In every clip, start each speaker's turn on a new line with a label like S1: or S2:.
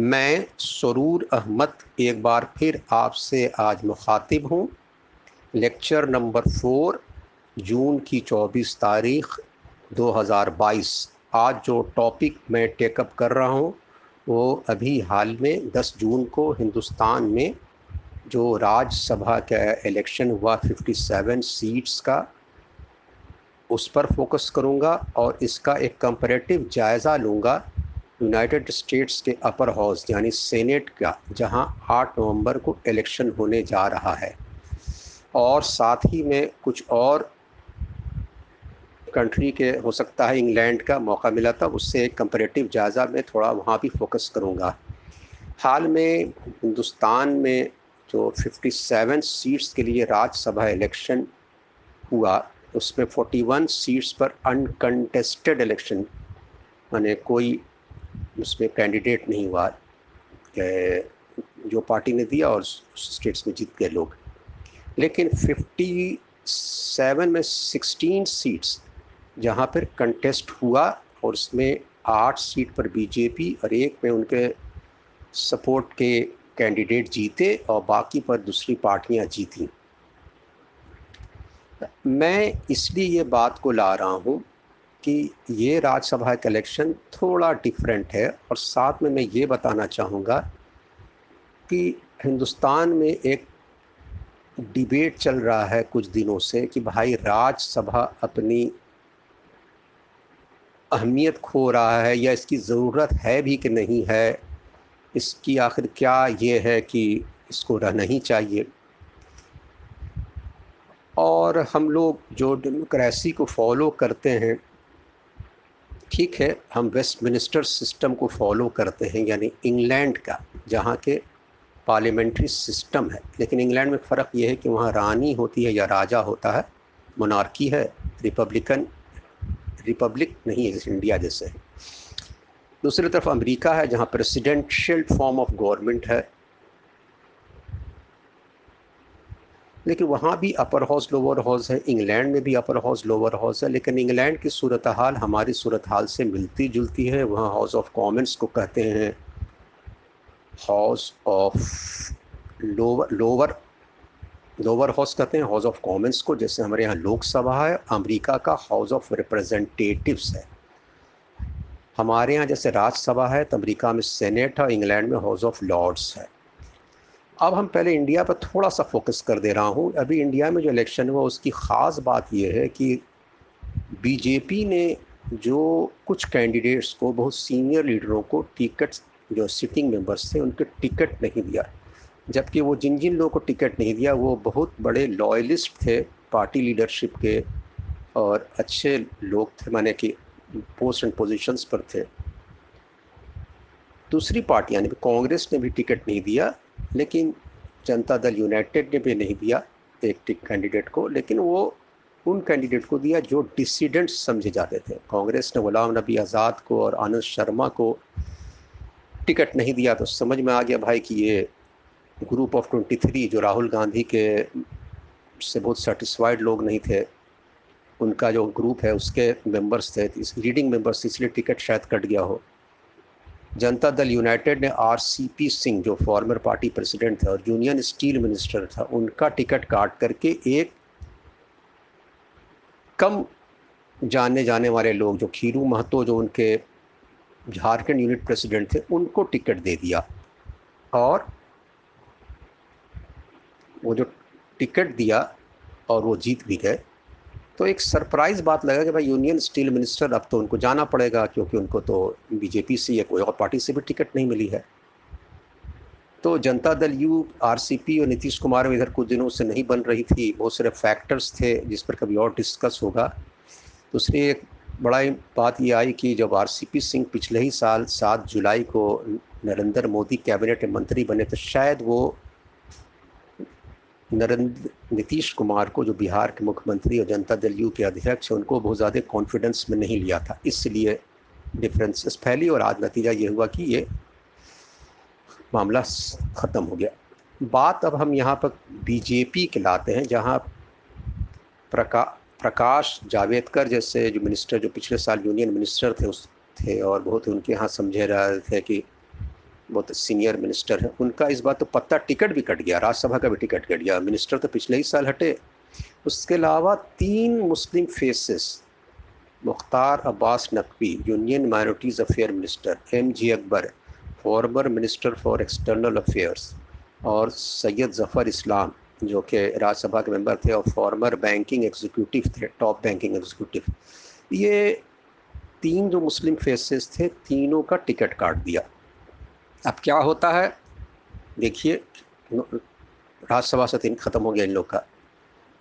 S1: मैं सरूर अहमद एक बार फिर आपसे आज मुखातिब हूँ। लेक्चर नंबर फोर, जून की 24 तारीख 2022 आज जो टॉपिक मैं टेकअप कर रहा हूँ, वो अभी हाल में 10 जून को हिंदुस्तान में जो राज्यसभा का इलेक्शन हुआ 57 सीट्स का, उस पर फोकस करूँगा और इसका एक कंपैरेटिव जायज़ा लूँगा। यूनाइटेड स्टेट्स के अपर हाउस, यानी सेनेट का, जहाँ 8 नवंबर को इलेक्शन होने जा रहा है। और साथ ही में कुछ और कंट्री के, हो सकता है इंग्लैंड का मौका मिला था, उससे एक कंपैरेटिव जायज़ा में थोड़ा वहाँ भी फोकस करूँगा। हाल में हिंदुस्तान में जो 57 सीट्स के लिए राज्यसभा इलेक्शन हुआ, उसमें 41 सीट्स पर अनकंटेस्टेड इलेक्शन माने कोई उसमें कैंडिडेट नहीं हुआ। जो पार्टी ने दिया और स्टेट्स में जीत गए लोग। लेकिन 57 में 16 सीट्स जहाँ पर कंटेस्ट हुआ और उसमें आठ सीट पर बीजेपी और एक में उनके सपोर्ट के कैंडिडेट जीते और बाकी पर दूसरी पार्टियाँ जीती। मैं इसलिए ये बात को ला रहा हूँ कि ये राज्यसभा का इलेक्शन थोड़ा डिफरेंट है और साथ में मैं ये बताना चाहूँगा कि हिंदुस्तान में एक डिबेट चल रहा है कुछ दिनों से कि भाई राज्यसभा अपनी अहमियत खो रहा है या इसकी ज़रूरत है भी कि नहीं है, इसकी आखिर क्या ये है कि इसको रहना ही चाहिए। और हम लोग जो डेमोक्रेसी को फॉलो करते हैं ठीक है, हम वेस्ट मिनिस्टर सिस्टम को फॉलो करते हैं, यानी इंग्लैंड का, जहाँ के पार्लियामेंट्री सिस्टम है। लेकिन इंग्लैंड में फ़र्क यह है कि वहाँ रानी होती है या राजा होता है मोनार्की है रिपब्लिकन रिपब्लिक नहीं है इंडिया जैसे दूसरी तरफ़ अमेरिका है, जहाँ प्रेसिडेंशियल फॉर्म ऑफ़ गवर्नमेंट है लेकिन वहाँ भी अपर हाउस लोअर हाउस है। इंग्लैंड में भी अपर हाउस लोअर हाउस है। लेकिन इंग्लैंड की सूरत हाल हमारी सूरत हाल से मिलती जुलती है। वहाँ हाउस ऑफ़ कॉमन्स को कहते हैं। House of lower lower lower house कहते हैं। हाउस ऑफ़ कॉमन्स को, जैसे हमारे यहाँ लोकसभा है, अमेरिका का हाउस ऑफ़ रिप्रेजेंटेटिव्स है। हमारे यहाँ जैसे राज्यसभा है तो अमेरिका में सेनेट है इंग्लैंड में हाउस ऑफ़ लॉर्ड्स है। अब हम पहले इंडिया पर थोड़ा सा फोकस कर दे रहा हूँ। अभी इंडिया में जो इलेक्शन हुआ, उसकी ख़ास बात यह है कि बीजेपी ने जो कुछ कैंडिडेट्स को, बहुत सीनियर लीडरों को टिकट जो सिटिंग मेंबर्स थे, उनके टिकट नहीं दिया। जबकि वो जिन जिन लोगों को टिकट नहीं दिया, वो बहुत बड़े लॉयलिस्ट थे पार्टी लीडरशिप के और अच्छे लोग थे, माने कि पोस्ट एंड पोजीशंस पर थे। दूसरी पार्टी यानी कांग्रेस ने भी टिकट नहीं दिया लेकिन जनता दल यूनाइटेड ने भी नहीं दिया एक टिक कैंडिडेट को, लेकिन वो उन कैंडिडेट को दिया जो डिसीडेंट्स समझे जाते थे। कांग्रेस ने गुलाम नबी आज़ाद को और आनंद शर्मा को टिकट नहीं दिया तो समझ में आ गया भाई कि ये ग्रुप ऑफ़ ट्वेंटी थ्री, जो राहुल गांधी के से बहुत सेटिस्फाइड लोग नहीं थे, उनका जो ग्रुप है, उसके मेंबर्स थे, इस लीडिंग मेंबर्स इसलिए टिकट शायद कट गया हो। जनता दल यूनाइटेड ने आरसीपी सिंह, जो फॉर्मर पार्टी प्रेसिडेंट थे और यूनियन स्टील मिनिस्टर था, उनका टिकट काट करके एक कम जाने जाने वाले लोग, जो खीरू महतो, जो उनके झारखंड यूनिट प्रेसिडेंट थे, उनको टिकट दे दिया। और वो जो टिकट दिया और वो जीत भी गए। तो एक सरप्राइज़ बात लगा कि भाई यूनियन स्टील मिनिस्टर, अब तो उनको जाना पड़ेगा क्योंकि उनको तो बीजेपी से या कोई और पार्टी से भी टिकट नहीं मिली है। तो जनता दल यू, आरसीपी और नीतीश कुमार में इधर कुछ दिनों से नहीं बन रही थी। बहुत सारे फैक्टर्स थे जिस पर कभी और डिस्कस होगा। दूसरी एक बड़ा बात ये आई कि जब आरसीपी सिंह पिछले ही साल सात जुलाई को नरेंद्र मोदी कैबिनेट मंत्री बने तो शायद वो नरेंद्र नीतीश कुमार को जो बिहार के मुख्यमंत्री और जनता दल यू के अध्यक्ष हैं, उनको बहुत ज़्यादा कॉन्फिडेंस में नहीं लिया था। इसलिए डिफरेंसेस फैली और आज नतीजा ये हुआ कि ये मामला ख़त्म हो गया। बात अब हम यहाँ पर बीजेपी के लाते हैं, जहाँ प्रका, प्रकाश जावेदकर जैसे जो मिनिस्टर जो पिछले साल यूनियन मिनिस्टर थे, उस थे और बहुत उनके यहाँ समझे रहे थे कि बहुत सीनियर मिनिस्टर हैं। उनका इस बार तो पत्ता टिकट भी कट गया, राज्यसभा का भी टिकट कट गया। मिनिस्टर तो पिछले ही साल हटे। उसके अलावा तीन Muslim faces Mukhtar Abbas Naqvi union minorities affair minister M J Akbar former minister for external affairs और सैयद ज़फ़र इस्लाम, जो कि राज्यसभा के मेंबर थे और फॉर्मर बैंकिंग एग्जीक्यूटिव थे टॉप बैंकिंग एग्जीक्यूटिव ये तीन जो मुस्लिम फेसेस थे, तीनों का टिकट काट दिया। अब क्या होता है? देखिए, राज्यसभा से दिन ख़त्म हो गया इन लोग का।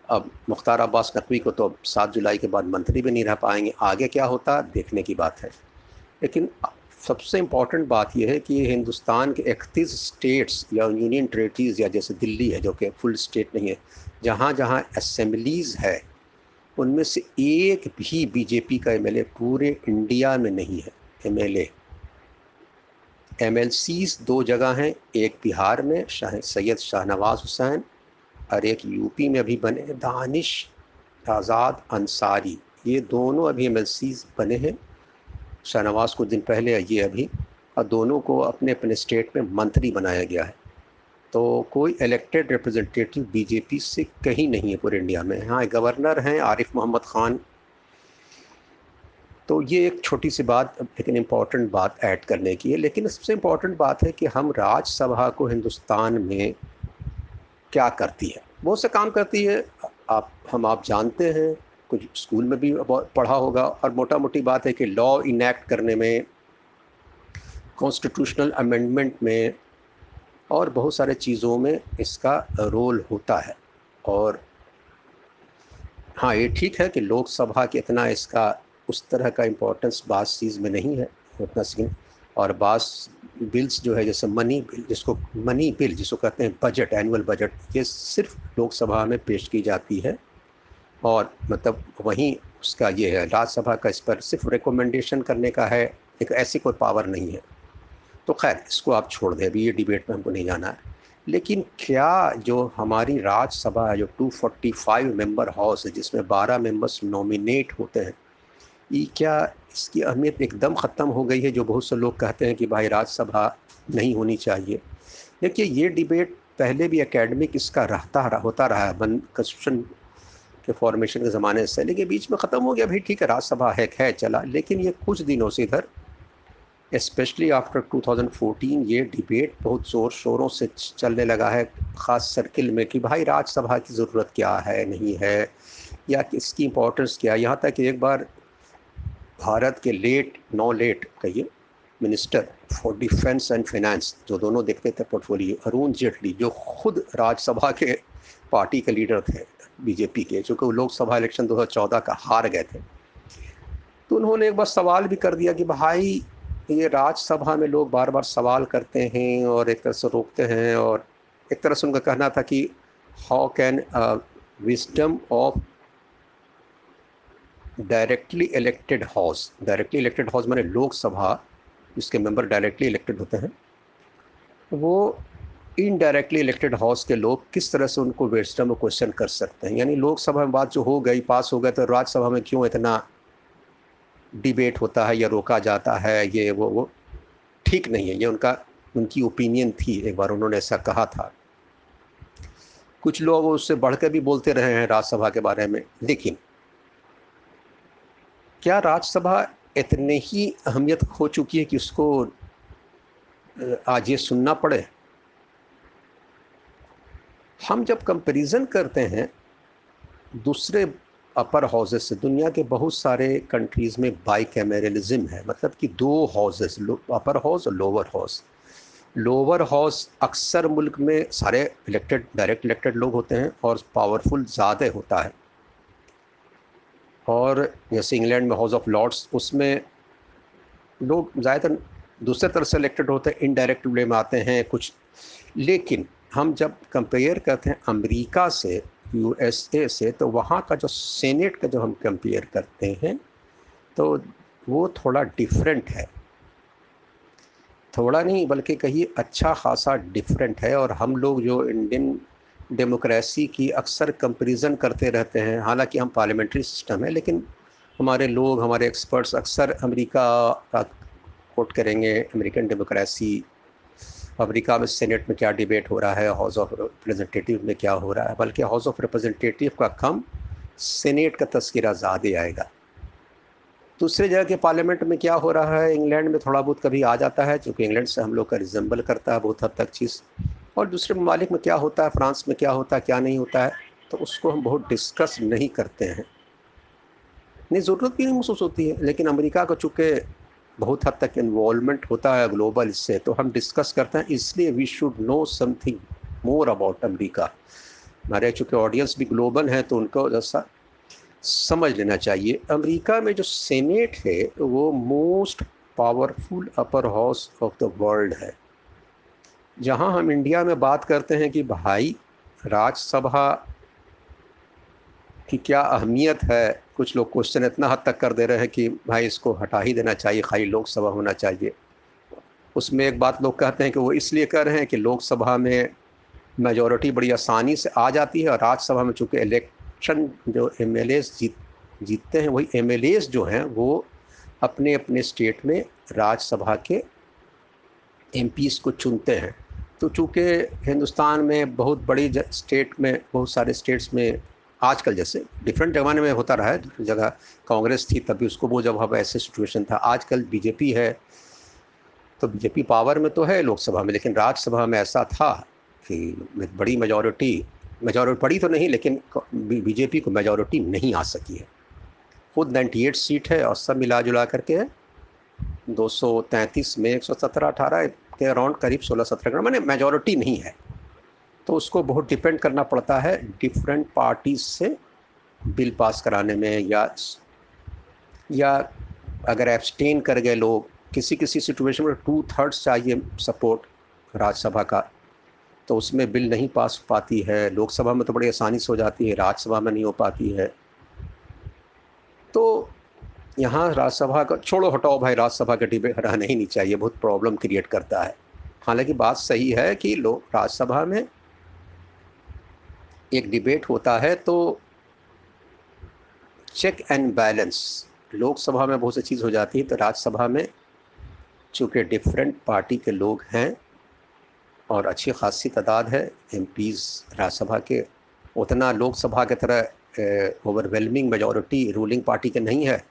S1: अब मुख्तार अब्बास नकवी को तो अब सात जुलाई के बाद मंत्री भी नहीं रह पाएँगे। आगे क्या होता? है देखने की बात है। लेकिन सबसे इंपॉर्टेंट बात यह है कि हिंदुस्तान के इकतीस स्टेट्स या यूनियन टेरेटरीज़ या जैसे दिल्ली है, जो कि फुल स्टेट नहीं है जहाँ जहाँ असम्बलीज़ है, उनमें से एक भी बीजेपी का एमएलए पूरे इंडिया में नहीं है एमएलए एमएलसीज दो जगह हैं, एक बिहार में, शाह, सैयद शाहनवाज हुसैन और एक यूपी में अभी बने दानिश, आज़ाद, अंसारी। ये दोनों अभी एम बने हैं। शाहनवाज कुछ दिन पहले ये अभी। और दोनों को अपने अपने स्टेट में मंत्री बनाया गया है। तो कोई इलेक्टेड रिप्रेजेंटेटिव बीजेपी से कहीं नहीं है पूरे इंडिया में। हाँ गवर्नर हैं, आरिफ मोहम्मद ख़ान तो ये एक छोटी सी बात, लेकिन इंपॉर्टेंट बात ऐड करने की है। लेकिन सबसे इंपॉर्टेंट बात है कि हम राज्यसभा को हिंदुस्तान में क्या करती है? बहुत से काम करती है। आप, हम, आप जानते हैं, कुछ स्कूल में भी पढ़ा होगा और मोटा मोटी बात है कि लॉ इनेक्ट करने में कॉन्स्टिट्यूशनल अमेंडमेंट में और बहुत सारे चीज़ों में इसका रोल होता है। और हाँ ये ठीक है कि लोकसभा के इतना इसका उस तरह का इम्पोर्टेंस बास चीज़ में नहीं है, उतना सीन और बास बिल्स जो है, जैसे मनी बिल जिसको मनी बिल जिसको कहते हैं बजट एनुअल बजट ये सिर्फ़ लोकसभा में पेश की जाती है। और मतलब वहीं उसका ये है, राज्यसभा का इस पर सिर्फ़ रिकमेंडेशन करने का है, एक ऐसी कोई पावर नहीं है। तो खैर, इसको आप छोड़ दें, अभी ये डिबेट में हमको नहीं जाना है। लेकिन क्या जो हमारी राज्यसभा है जो 245 मेंबर हाउस है, जिसमें 12 मेंबर्स नॉमिनेट होते हैं क्या इसकी अहमियत एकदम ख़त्म हो गई है, जो बहुत से लोग कहते हैं कि भाई राज्यसभा नहीं होनी चाहिए। देखिए, ये डिबेट पहले भी एकेडमिक इसका रहता रहा, होता रहा है, बन कंस्टिट्यूशन के फॉर्मेशन के ज़माने से। लेकिन बीच में ख़त्म हो गया, भाई ठीक है, राज्यसभा है है चला। लेकिन ये कुछ दिनों से इधर स्पेशली आफ्टर 2014 ये डिबेट बहुत ज़ोर शोरों से चलने लगा है, ख़ास सर्किल में कि भाई राज्यसभा की ज़रूरत क्या है, नहीं है, या इसकी इम्पोर्टेंस क्या है। यहाँ तक एक बार भारत के लेट, नौ लेट, कहिए, minister for defence and finance जो दोनों देखते थे पोर्टफोलियो अरुण जेटली, जो खुद राज्यसभा के पार्टी के लीडर थे बीजेपी के चूँकि वो लोकसभा इलेक्शन 2014 का हार गए थे। तो उन्होंने एक बार सवाल भी कर दिया कि भाई, ये राज्यसभा में लोग बार बार सवाल करते हैं और एक तरह से रोकते हैं और एक तरह से उनका कहना था कि how can wisdom of directly elected house directly elected house माने लोकसभा जिसके मेंबर डायरेक्टली इलेक्टेड होते हैं, वो इनडायरेक्टली इलेक्टेड हाउस के लोग किस तरह से उनको वेस्टम में क्वेश्चन कर सकते हैं? यानी लोकसभा में बात जो हो गई पास हो गया तो राज्यसभा में क्यों इतना डिबेट होता है या रोका जाता है? ये, वो वो ठीक नहीं है। ये उनका, उनकी ओपिनियन थी, एक बार उन्होंने ऐसा कहा था। कुछ लोग उससे बढ़ कर भी बोलते रहे हैं राज्यसभा के बारे में। लेकिन क्या राज्यसभा इतने ही अहमियत खो चुकी है कि उसको आज ये सुनना पड़े? हम जब कंपैरिजन करते हैं, दूसरे अपर हाउसेस से, दुनिया के बहुत सारे कंट्रीज़ में बाई कैमरलिज्म है। मतलब कि दो हाउसेस अपर हाउस और लोअर हाउस लोअर हाउस अक्सर मुल्क में सारे इलेक्टेड डायरेक्ट इलेक्टेड लोग होते हैं और पावरफुल ज़्यादा होता है। और जैसे इंग्लैंड में हाउस ऑफ़ लॉर्ड्स उसमें लोग ज़्यादातर दूसरे तरह से इलेक्टेड होते हैं इनडायरेक्ट वे में आते हैं, कुछ। लेकिन हम जब कंपेयर करते हैं अमेरिका से यूएसए से तो वहाँ का जो सेनेट का जो हम कंपेयर करते हैं तो वो थोड़ा डिफरेंट है। थोड़ा नहीं, बल्कि कहिए अच्छा खासा डिफरेंट है और हम लोग जो इंडियन डेमोक्रेसी की अक्सर कंपेरिजन करते रहते हैं। हालाँकि हम पार्लियामेंट्री सिस्टम है, लेकिन हमारे लोग, हमारे एक्सपर्ट्स अक्सर अमेरिका का कोट करेंगे अमेरिकन डेमोक्रेसी अमेरिका में सेनेट में क्या डिबेट हो रहा है हाउस ऑफ़ रिप्रेजेंटेटिव में क्या हो रहा है, बल्कि हाउस ऑफ़ रिप्रेजेंटेटिव का कम सेनेट का तस्करा ज़्यादा आएगा। दूसरे जगह के पार्लियामेंट में क्या हो रहा है इंग्लैंड में थोड़ा बहुत कभी आ जाता है, क्योंकि इंग्लैंड से हम लोग का रिजम्बल करता है, बहुत हद तक चीज़ और दूसरे ममालिक में क्या होता है, फ्रांस में क्या होता है, क्या नहीं होता है तो उसको हम बहुत डिस्कस नहीं करते हैं। नहीं, ज़रूरत भी नहीं महसूस होती है, लेकिन अमेरिका का चूँकि बहुत हद तक इन्वॉलमेंट होता है ग्लोबल इससे तो हम डिस्कस करते हैं, इसलिए we should know something more about America. हमारे चूँकि ऑडियंस भी ग्लोबल हैं तो उनको जैसा समझ लेना चाहिए। अमेरिका में जो सेनेट है, वो most powerful upper house of the world है। जहाँ हम इंडिया में बात करते हैं कि भाई राज्यसभा की क्या अहमियत है? कुछ लोग क्वेश्चन इतना हद तक कर दे रहे हैं कि भाई, इसको हटा ही देना चाहिए, खाली लोकसभा होना चाहिए। उसमें एक बात लोग कहते हैं कि वो इसलिए कर रहे हैं कि लोकसभा में मेजोरिटी बड़ी आसानी से आ जाती है और राज्यसभा में चूँकि इलेक्शन जो एम जीत, जीतते हैं, वही एम जो हैं, वो अपने अपने स्टेट में राज्यसभा के एम को चुनते हैं। तो चूँकि हिंदुस्तान में बहुत बड़ी स्टेट में, बहुत सारे स्टेट्स में आजकल जैसे डिफरेंट ज़माने में होता रहा है जगह कांग्रेस थी तभी उसको वो जब अब ऐसे सिचुएशन था। आजकल बीजेपी है तो बीजेपी पावर में तो है लोकसभा में, लेकिन राज्यसभा में ऐसा था कि बड़ी मेजॉरिटी मेजॉरिटी बड़ी तो नहीं, लेकिन बीजेपी को मेजॉरिटी नहीं आ सकी है। खुद 98 सीट है और सब मिला जुला करके दो में एक सौ सत्रह अठारह के अराउंड करीब सोलह सत्रह मैंने मेजॉरिटी नहीं है। तो उसको बहुत डिपेंड करना पड़ता है डिफरेंट पार्टीज़ से बिल पास कराने में या या अगर एब्सटेन कर गए लोग किसी किसी सिचुएशन में टू थर्ड्स चाहिए सपोर्ट राज्यसभा का तो उसमें बिल नहीं पास हो पाती है। लोकसभा में तो बड़ी आसानी से हो जाती है, राज्यसभा में नहीं हो पाती है। तो यहाँ राज्यसभा का, छोड़ो हटाओ भाई, राज्यसभा का डिबेट रहना ही नहीं चाहिए, बहुत प्रॉब्लम क्रिएट करता है। हालाँकि बात सही है कि लोग राज्यसभा में एक डिबेट होता है तो चेक एंड बैलेंस लोकसभा में बहुत सी चीज़ हो जाती है तो राज्यसभा में चूँकि डिफरेंट पार्टी के लोग हैं और अच्छी खासी तादाद है एम राज्यसभा के, उतना लोकसभा के तरह ओवरवेलमिंग मेजॉरिटी रूलिंग पार्टी के नहीं है।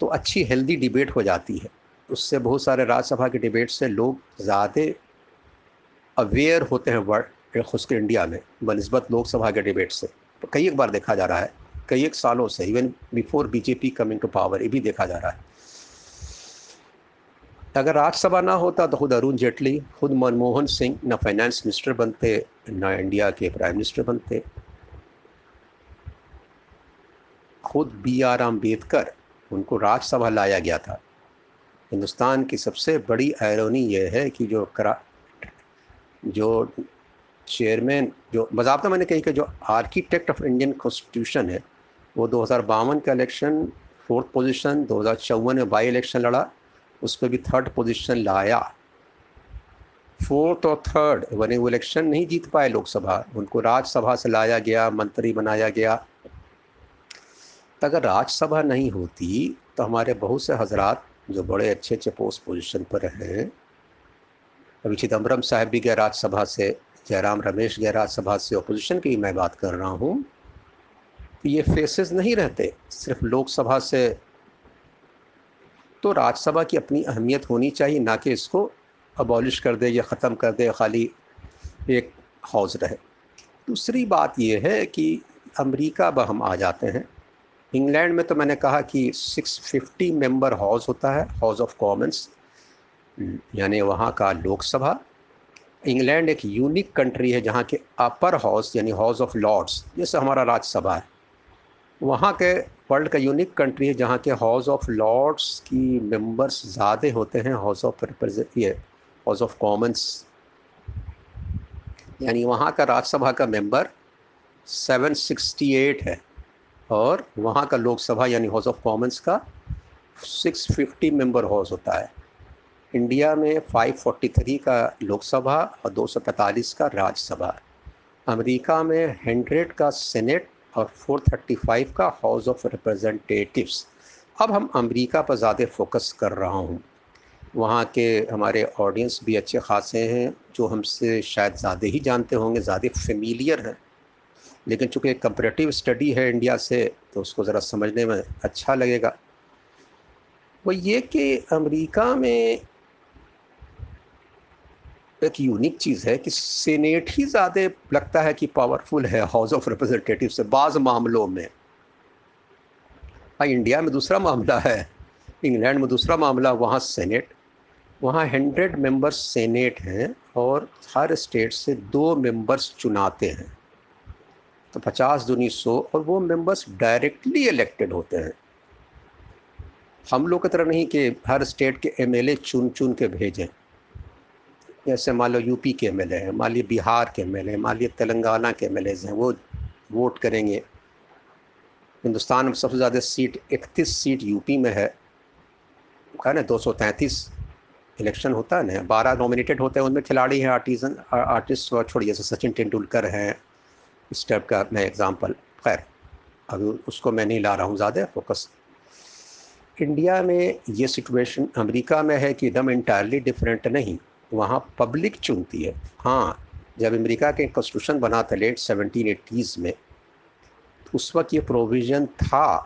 S1: तो अच्छी हेल्दी डिबेट हो जाती है। उससे बहुत सारे राज्यसभा के डिबेट से लोग ज़्यादा अवेयर होते हैं वर्ड खुश्क इंडिया में, बनस्बत लोकसभा के डिबेट से। तो कई एक बार देखा जा रहा है, कई एक सालों से even before BJP coming to power ये भी देखा जा रहा है। अगर राज्यसभा ना होता तो खुद अरुण जेटली, खुद मनमोहन सिंह ना फाइनेंस मिनिस्टर बनते, ना इंडिया के प्राइम मिनिस्टर बनते। खुद बी आर अंबेडकर उनको राज्यसभा लाया गया था। हिंदुस्तान की सबसे बड़ी आयरोनी यह है कि जो करा, जो चेयरमैन जो बजाबता मैंने कही कि जो आर्किटेक्ट ऑफ़ इंडियन कॉन्स्टिट्यूशन है, वो दो हज़ार बावन का इलेक्शन फोर्थ पोजीशन दो हज़ार चौवन में बाई इलेक्शन लड़ा, उस पर भी थर्ड पोजीशन लाया। फोर्थ और थर्ड बने वो इलेक्शन नहीं जीत पाए लोकसभा, उनको राज्यसभा से लाया गया, मंत्री बनाया गया अगर राज्यसभा नहीं होती तो हमारे बहुत से हजरात जो बड़े अच्छे अच्छे पोस्ट पोजीशन पर हैं। अभी चिदम्बरम साहब भी गए राज्यसभा से, जयराम रमेश गए राज्यसभा से अपोजिशन की मैं बात कर रहा हूँ। कि ये फेसेस नहीं रहते, सिर्फ़ लोकसभा से। तो राज्यसभा की अपनी अहमियत होनी चाहिए, ना कि इसको अबॉलिश कर दे या ख़त्म कर दे, खाली एक हाउस रहे। दूसरी बात यह है कि अमेरिका हम आ जाते हैं। इंग्लैंड में तो मैंने कहा कि 650 मेंबर हाउस होता है हाउस ऑफ़ कॉमन्स यानी वहाँ का लोकसभा। इंग्लैंड एक यूनिक कंट्री है जहाँ के अपर हाउस यानी हाउस ऑफ़ लॉर्ड्स जैसे हमारा राज्यसभा है। वहाँ के वर्ल्ड का यूनिक कंट्री है जहाँ के हाउस ऑफ़ लॉर्ड्स की मेंबर्स ज़्यादा होते हैं हाउस ऑफ़ ये हाउस ऑफ़ कॉमन्स यानी वहाँ का राज्यसभा का मेंबर 768 है। और वहाँ का लोकसभा यानी हाउस ऑफ़ कॉमन्स का 650 मेंबर हाउस होता है। इंडिया में 543 का लोकसभा और 245 का राज्यसभा। अमेरिका में 100 का सेनेट और 435 का हाउस ऑफ़ रिप्रेजेंटेटिव्स अब हम अमेरिका पर ज़्यादा फोकस कर रहा हूँ। वहाँ के हमारे ऑडियंस भी अच्छे खासे हैं, जो हमसे शायद ज़्यादा ही जानते होंगे, ज़्यादा फेमिलियर हैं। लेकिन चूँकि कंपरेटिव स्टडी है इंडिया से तो उसको ज़रा समझने में अच्छा लगेगा। वो ये कि अमेरिका में एक यूनिक चीज़ है कि सीनेट ही ज़्यादा लगता है कि पावरफुल है हाउस ऑफ़ रिप्रेजेंटेटिव से, बाज़ मामलों में। हाँ इंडिया में दूसरा मामला है। इंग्लैंड में दूसरा मामला, वहाँ सेनेट वहाँ हंड्रेड मेंबर्स सेनेट हैं और हर स्टेट से दो मेंबर्स चुनाते हैं। तो पचास दूनी सौ, और वो मेंबर्स डायरेक्टली इलेक्टेड होते हैं। हम लोग की तरह नहीं कि हर स्टेट के एमएलए चुन चुन के भेजें। जैसे मान लो यूपी के एम एल हैं, मान लीजिए बिहार के एम एल हैं, मान लीजिए तेलंगाना के एम एल हैं, वो वोट करेंगे। हिंदुस्तान में सबसे ज़्यादा सीट इकतीस सीट यूपी में है। है ना, दो सौ तैंतीस इलेक्शन होता है ना, बारह नॉमिनेटेड होते हैं, उनमें खिलाड़ी हैं आर्टिजन आर्टिस्ट छोड़िए, जैसे सचिन तेंदुलकर हैं इस टाइप का मैं एग्ज़ाम्पल खैर अभी उसको मैं नहीं ला रहा हूँ ज़्यादा फोकस इंडिया में ये सिचुएशन अमेरिका में है कि एकदम इंटायरली डिफरेंट नहीं, वहाँ पब्लिक चुनती है। हाँ जब अमेरिका के कॉन्स्टिट्यूशन बना था लेट सेवनटीन एटीज़ में तो उस वक्त ये प्रोविज़न था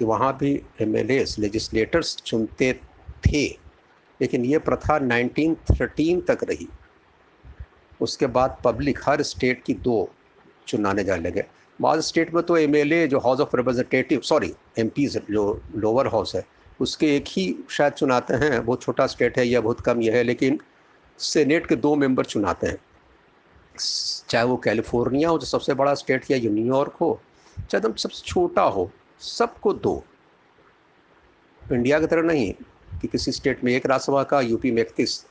S1: कि वहाँ भी एम एल लेजिस्लेटर्स चुनते थे, लेकिन ये प्रथा 1913 तक रही। उसके बाद पब्लिक हर स्टेट की दो चुनाने जाने लगे। बाद स्टेट में तो एमएलए जो house of representative sorry MPs जो लोअर हाउस है, उसके एक ही शायद चुनाते हैं, बहुत छोटा स्टेट है, या बहुत कम यह है, लेकिन सेनेट के दो मेंबर चुनाते हैं। चाहे वो कैलिफ़ोर्निया हो, जो सबसे बड़ा स्टेट या न्यूयॉर्क हो, चाहे तुम सबसे छोटा हो, सबको दो। इंडिया की तरह नहीं, कि किसी स्टेट में एक राज्यसभा का यूपी में इकतीस।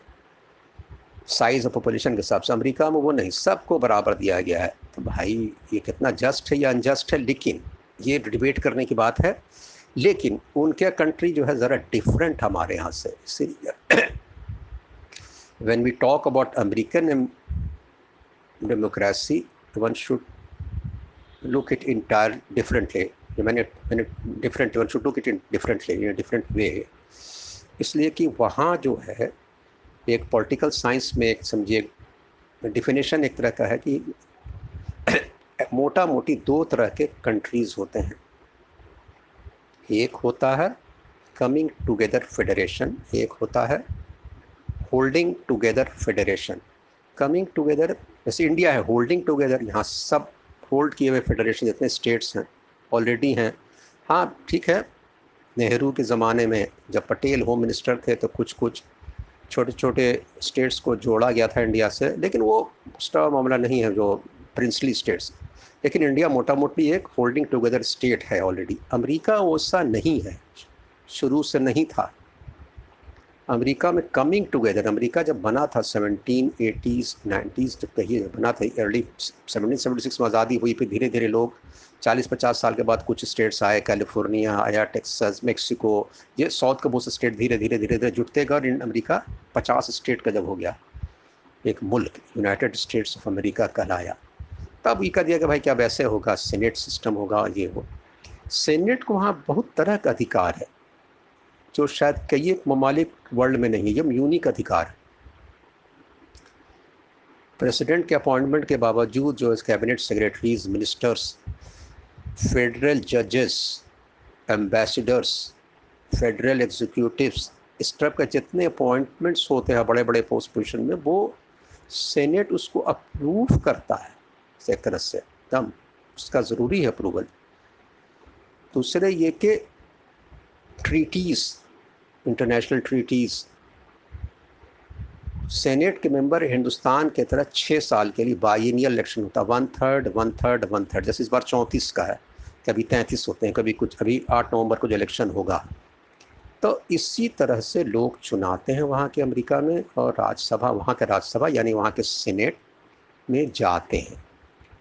S1: साइज़ ऑफ़ पॉपुलेशन के हिसाब से अमेरिका में वो नहीं, सबको बराबर दिया गया है। तो भाई, ये कितना जस्ट है या अनजस्ट है? लेकिन ये डिबेट करने की बात है। लेकिन उनके कंट्री जो है, ज़रा डिफरेंट हमारे यहाँ से। इसीलिए when we talk about American democracy one should look it entire differently मैंने मैंने different one should look it in differently different way इसलिए कि वहाँ जो है एक पॉलिटिकल साइंस में एक समझिए डिफिनेशन एक तरह का है कि मोटा मोटी दो तरह के कंट्रीज़ होते हैं। एक होता है कमिंग टुगेदर फेडरेशन एक होता है holding together federation coming together जैसे इंडिया है होल्डिंग टुगेदर यहाँ सब होल्ड किए हुए फेडरेशन जितने स्टेट्स हैं ऑलरेडी हैं। हाँ ठीक है, नेहरू के ज़माने में जब पटेल होम मिनिस्टर थे तो कुछ कुछ छोटे छोटे स्टेट्स को जोड़ा गया था इंडिया से, लेकिन वो उसका मामला नहीं है जो प्रिंसली स्टेट्स लेकिन इंडिया मोटा मोटी एक होल्डिंग टुगेदर स्टेट है ऑलरेडी अमेरिका वैसा नहीं है। शुरू से नहीं था। अमेरिका में कमिंग टुगेदर अमेरिका जब बना था सेवनटीन एटीज़ नाइन्टीज़ जब कहिए बना था अर्ली सेवनटीन सेवेंटी सिक्स में आज़ादी हुई, फिर धीरे धीरे लोग चालीस पचास साल के बाद कुछ स्टेट्स आए, कैलिफ़ोर्निया आया, टेक्सास, मेक्सिको, ये साउथ का बहुत से स्टेट धीरे धीरे धीरे धीरे जुटते गए और इन अमेरिका पचास स्टेट का जब हो गया, एक मुल्क, यूनाइटेड स्टेट्स ऑफ़ अमेरिका कहलाया। तब ये कह दिया कि भाई क्या वैसे होगा, सेनेट सिस्टम होगा, ये हो। सेनेट को वहाँ बहुत तरह का अधिकार है, जो शायद कई एक ममालिक वर्ल्ड में नहीं है, ये यूनिक अधिकार है। प्रेसिडेंट के अपॉइंटमेंट के बावजूद जो कैबिनेट सेक्रेटरीज, मिनिस्टर्स फेडरल जजेस एम्बेसडर्स फेडरल एग्जीक्यूटिव्स इस टाइप का जितने अपॉइंटमेंट्स होते हैं बड़े बड़े पोस्ट पोजिशन में, वो सेनेट उसको अप्रूव करता है एक तरह से। एकदम उसका ज़रूरी है अप्रूवल दूसरे ये कि ट्रीटीज़ इंटरनेशनल ट्रीटीज़ सेनेट के मेंबर हिंदुस्तान के तरह छः साल के लिए बाइनियल इलेक्शन होता है। One third one third one third जैसे इस बार चौंतीस का है। कभी तैंतीस होते हैं, कभी कुछ अभी आठ नवंबर को जो इलेक्शन होगा। तो इसी तरह से लोग चुनाते हैं वहाँ के अमेरिका में और राज्यसभा, वहाँ के राज्यसभा यानी वहाँ के सीनेट में जाते हैं।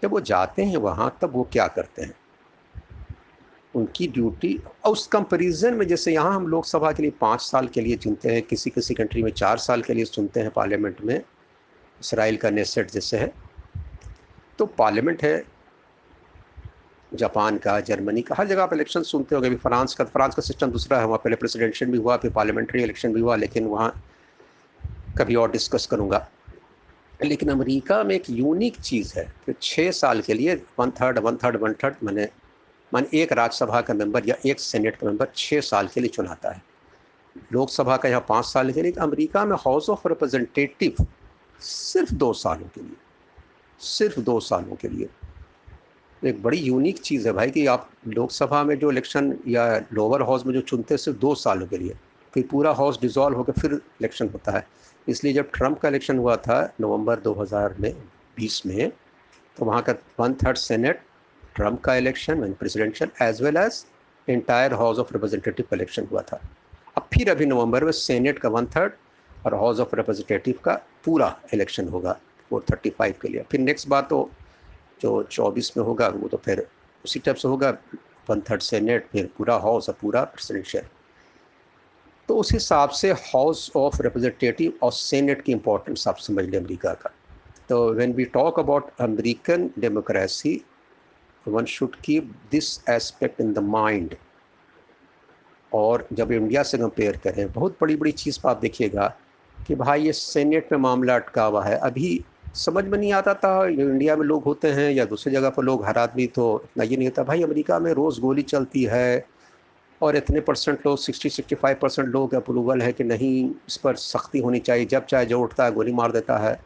S1: जब वो जाते हैं वहाँ, तब वो क्या करते हैं? उनकी ड्यूटी, और उस कंपेरिजन में जैसे यहाँ हम लोकसभा के लिए पाँच साल के लिए चुनते हैं, किसी किसी कंट्री में चार साल के लिए चुनते हैं पार्लियामेंट में, इसराइल का नेसेट जैसे है। तो पार्लियामेंट है जापान का, जर्मनी का, हर जगह आप इलेक्शन सुनते होंगे। अभी फ्रांस का फ्रांस का सिस्टम दूसरा है, वहाँ पहले प्रेसिडेंशियल भी हुआ, फिर पार्लियामेंट्री इलेक्शन भी हुआ, लेकिन वहाँ कभी और डिस्कस करूँगा। लेकिन अमेरिका में एक यूनिक चीज़ है कि छः साल के लिए one third one third one third मैंने, मान एक राज्यसभा का मेंबर या एक सेनेट का मेंबर छः साल के लिए चुनाता है। लोकसभा का यहाँ पाँच साल के लिए अमेरिका में हाउस ऑफ़ रिप्रेजेंटेटिव सिर्फ़ दो सालों के लिए, सिर्फ़ दो सालों के लिए। एक बड़ी यूनिक चीज़ है भाई कि आप लोकसभा में जो इलेक्शन या लोअर हाउस में जो चुनते सिर्फ़ दो सालों के लिए फिर पूरा हाउस डिज़ोल्व होकर फिर इलेक्शन होता है। इसलिए जब ट्रंप का इलेक्शन हुआ था नवंबर 2000 में 20 में तो वहाँ का वन थर्ड सेनेट ट्रंप का election presidential as well as entire house of representative का इलेक्शन हुआ था। अब फिर अभी नवंबर में सेनेट का वन थर्ड और हाउस ऑफ़ रिप्रेजेंटेटिव का पूरा इलेक्शन होगा फोर थर्टी फाइव के लिए। फिर नेक्स्ट बार तो जो चौबीस में होगा, वो तो फिर उसी टाइप से होगा वन थर्ड सेनेट फिर पूरा हाउस और पूरा प्रेसिडेंशियल तो उस हिसाब से हाउस ऑफ़ रिप्रेजेंटेटिव और सेनेट की इंपॉर्टेंस आप समझ लें अमेरिका का। तो when we talk about American democracy one should keep this aspect in the mind और जब इंडिया से कंपेयर करें, बहुत बड़ी बड़ी चीज़ आप देखिएगा कि भाई ये सेनेट में मामला अटका हुआ है। अभी समझ में नहीं आता था। इंडिया में लोग होते हैं या दूसरी जगह पर लोग हर आदमी तो इतना ये नहीं होता। भाई, अमेरिका में रोज़ गोली चलती है और इतने परसेंट लोग, सिक्सटी सिक्सटी फाइव परसेंट लोग अप्रूवल है कि नहीं, इस पर सख्ती होनी चाहिए। जब चाहे जो उठता है, गोली मार देता है।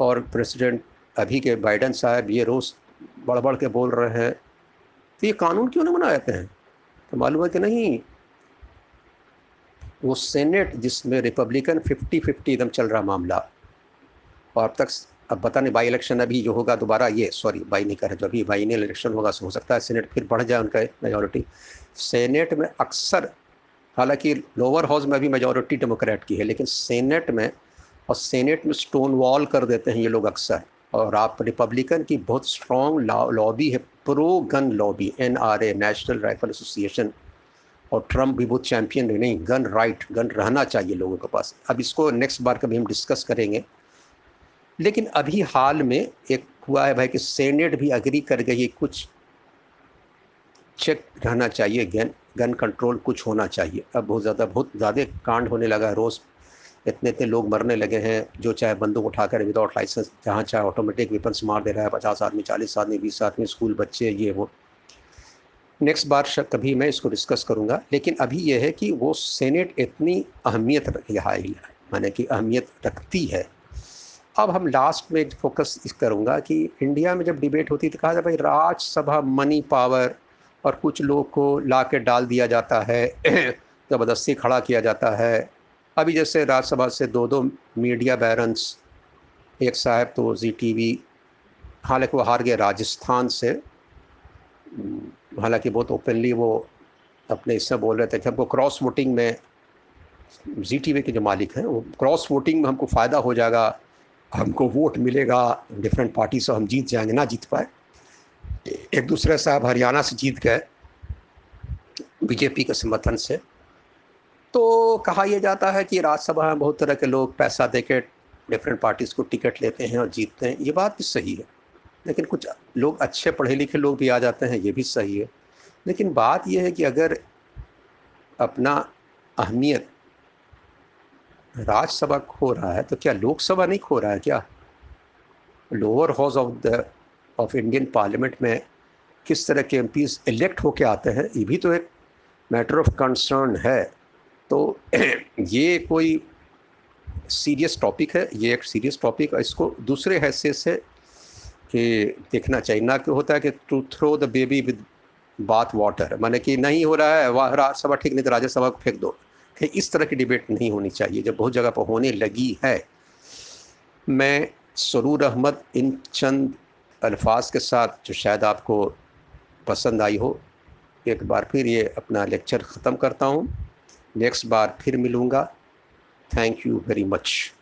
S1: और प्रेसिडेंट अभी के बाइडन साहब ये रोज़ बढ़ बढ़ के बोल रहे हैं। तो ये कानून क्यों नहीं बनाए जाते हैं? तो मालूम है कि नहीं, वो सेनेट जिसमें रिपब्लिकन फिफ्टी फिफ्टी एकदम चल रहा मामला और अब तक अब पता नहीं बाई इलेक्शन अभी जो होगा दोबारा ये सॉरी बाई नहीं करे जो अभी बाई इलेक्शन होगा हो सकता है सेनेट फिर बढ़ जाए उनका मेजोरिटी सेनेट में अक्सर, हालाँकि लोअर हाउस में अभी मेजोरिटी डेमोक्रेट की है, लेकिन सेनेट में, और सेनेट में स्टोन वॉल कर देते हैं ये लोग अक्सर. और आप रिपब्लिकन की बहुत स्ट्रॉन्ग लॉबी है pro gun lobby N R A National Rifle Association और ट्रंप भी बहुत चैंपियन नहीं गन राइट गन रहना चाहिए लोगों के पास. अब इसको नेक्स्ट बार कभी हम डिस्कस करेंगे. लेकिन अभी हाल में एक हुआ है भाई कि सेनेट भी अग्री कर गई कुछ चेक रहना चाहिए गन गन कंट्रोल कुछ होना चाहिए। अब बहुत ज़्यादा बहुत ज़्यादा कांड होने लगा है, रोज़ इतने इतने लोग मरने लगे हैं, जो चाहे बंदूक उठाकर विदाउट लाइसेंस जहाँ चाहे ऑटोमेटिक वेपन्स मार दे रहा है, पचास आदमी, चालीस आदमी, बीस आदमी स्कूल बच्चे, ये, वो। नेक्स्ट बार कभी मैं इसको डिस्कस करूँगा, लेकिन अभी यह है कि वो सेनेट इतनी अहमियत रही माने कि अहमियत रखती है। अब हम लास्ट में फोकस इस करूँगा कि इंडिया में जब डिबेट होती तो कहा जाए भाई राज्यसभा मनी पावर और कुछ लोग को ला के डाल दिया जाता है, ज़बरदस्ती खड़ा किया जाता है। अभी जैसे राज्यसभा से दो दो मीडिया बैरन्स एक साहब तो जी टी वी हालाँकि वो हार गए राजस्थान से। हालाँकि बहुत ओपनली वो अपने इससे बोल रहे थे कि हमको क्रॉस वोटिंग में जी टी वी के जो मालिक हैं, वो क्रॉस वोटिंग में हमको फ़ायदा हो जाएगा। हमको वोट मिलेगा डिफरेंट पार्टी से हम जीत जाएँगे, ना जीत पाए। एक दूसरे साहब हरियाणा से जीत गए, बीजेपी के समर्थन से। तो कहा यह जाता है कि राज्यसभा में बहुत तरह के लोग पैसा दे के डिफरेंट पार्टीज़ को टिकट लेते हैं और जीतते हैं। ये बात भी सही है। लेकिन कुछ लोग अच्छे पढ़े लिखे लोग भी आ जाते हैं, ये भी सही है। लेकिन बात यह है कि अगर अपना अहमियत राज्यसभा खो रहा है तो क्या लोकसभा नहीं खो रहा है क्या? Lower house of the of Indian parliament में किस तरह के एम इलेक्ट होके आते हैं, ये भी तो एक मैटर ऑफ़ कंसर्न है। तो ये कोई सीरियस टॉपिक है, ये एक सीरियस टॉपिक इसको दूसरे हैसियत से कि देखना चाहिए, ना कि होता है कि to throw the baby with bath water माने कि नहीं हो रहा है, वह राज्यसभा ठीक नहीं तो राज्यसभा को फेंक दो। कि इस तरह की डिबेट नहीं होनी चाहिए। जब बहुत जगह पर होने लगी है। मैं सरूर अहमद इन चंद अल्फाज के साथ, जो शायद आपको पसंद आई हो, एक बार फिर ये अपना लेक्चर ख़त्म करता हूँ। नेक्स्ट बार फिर मिलूँगा। Thank you very much.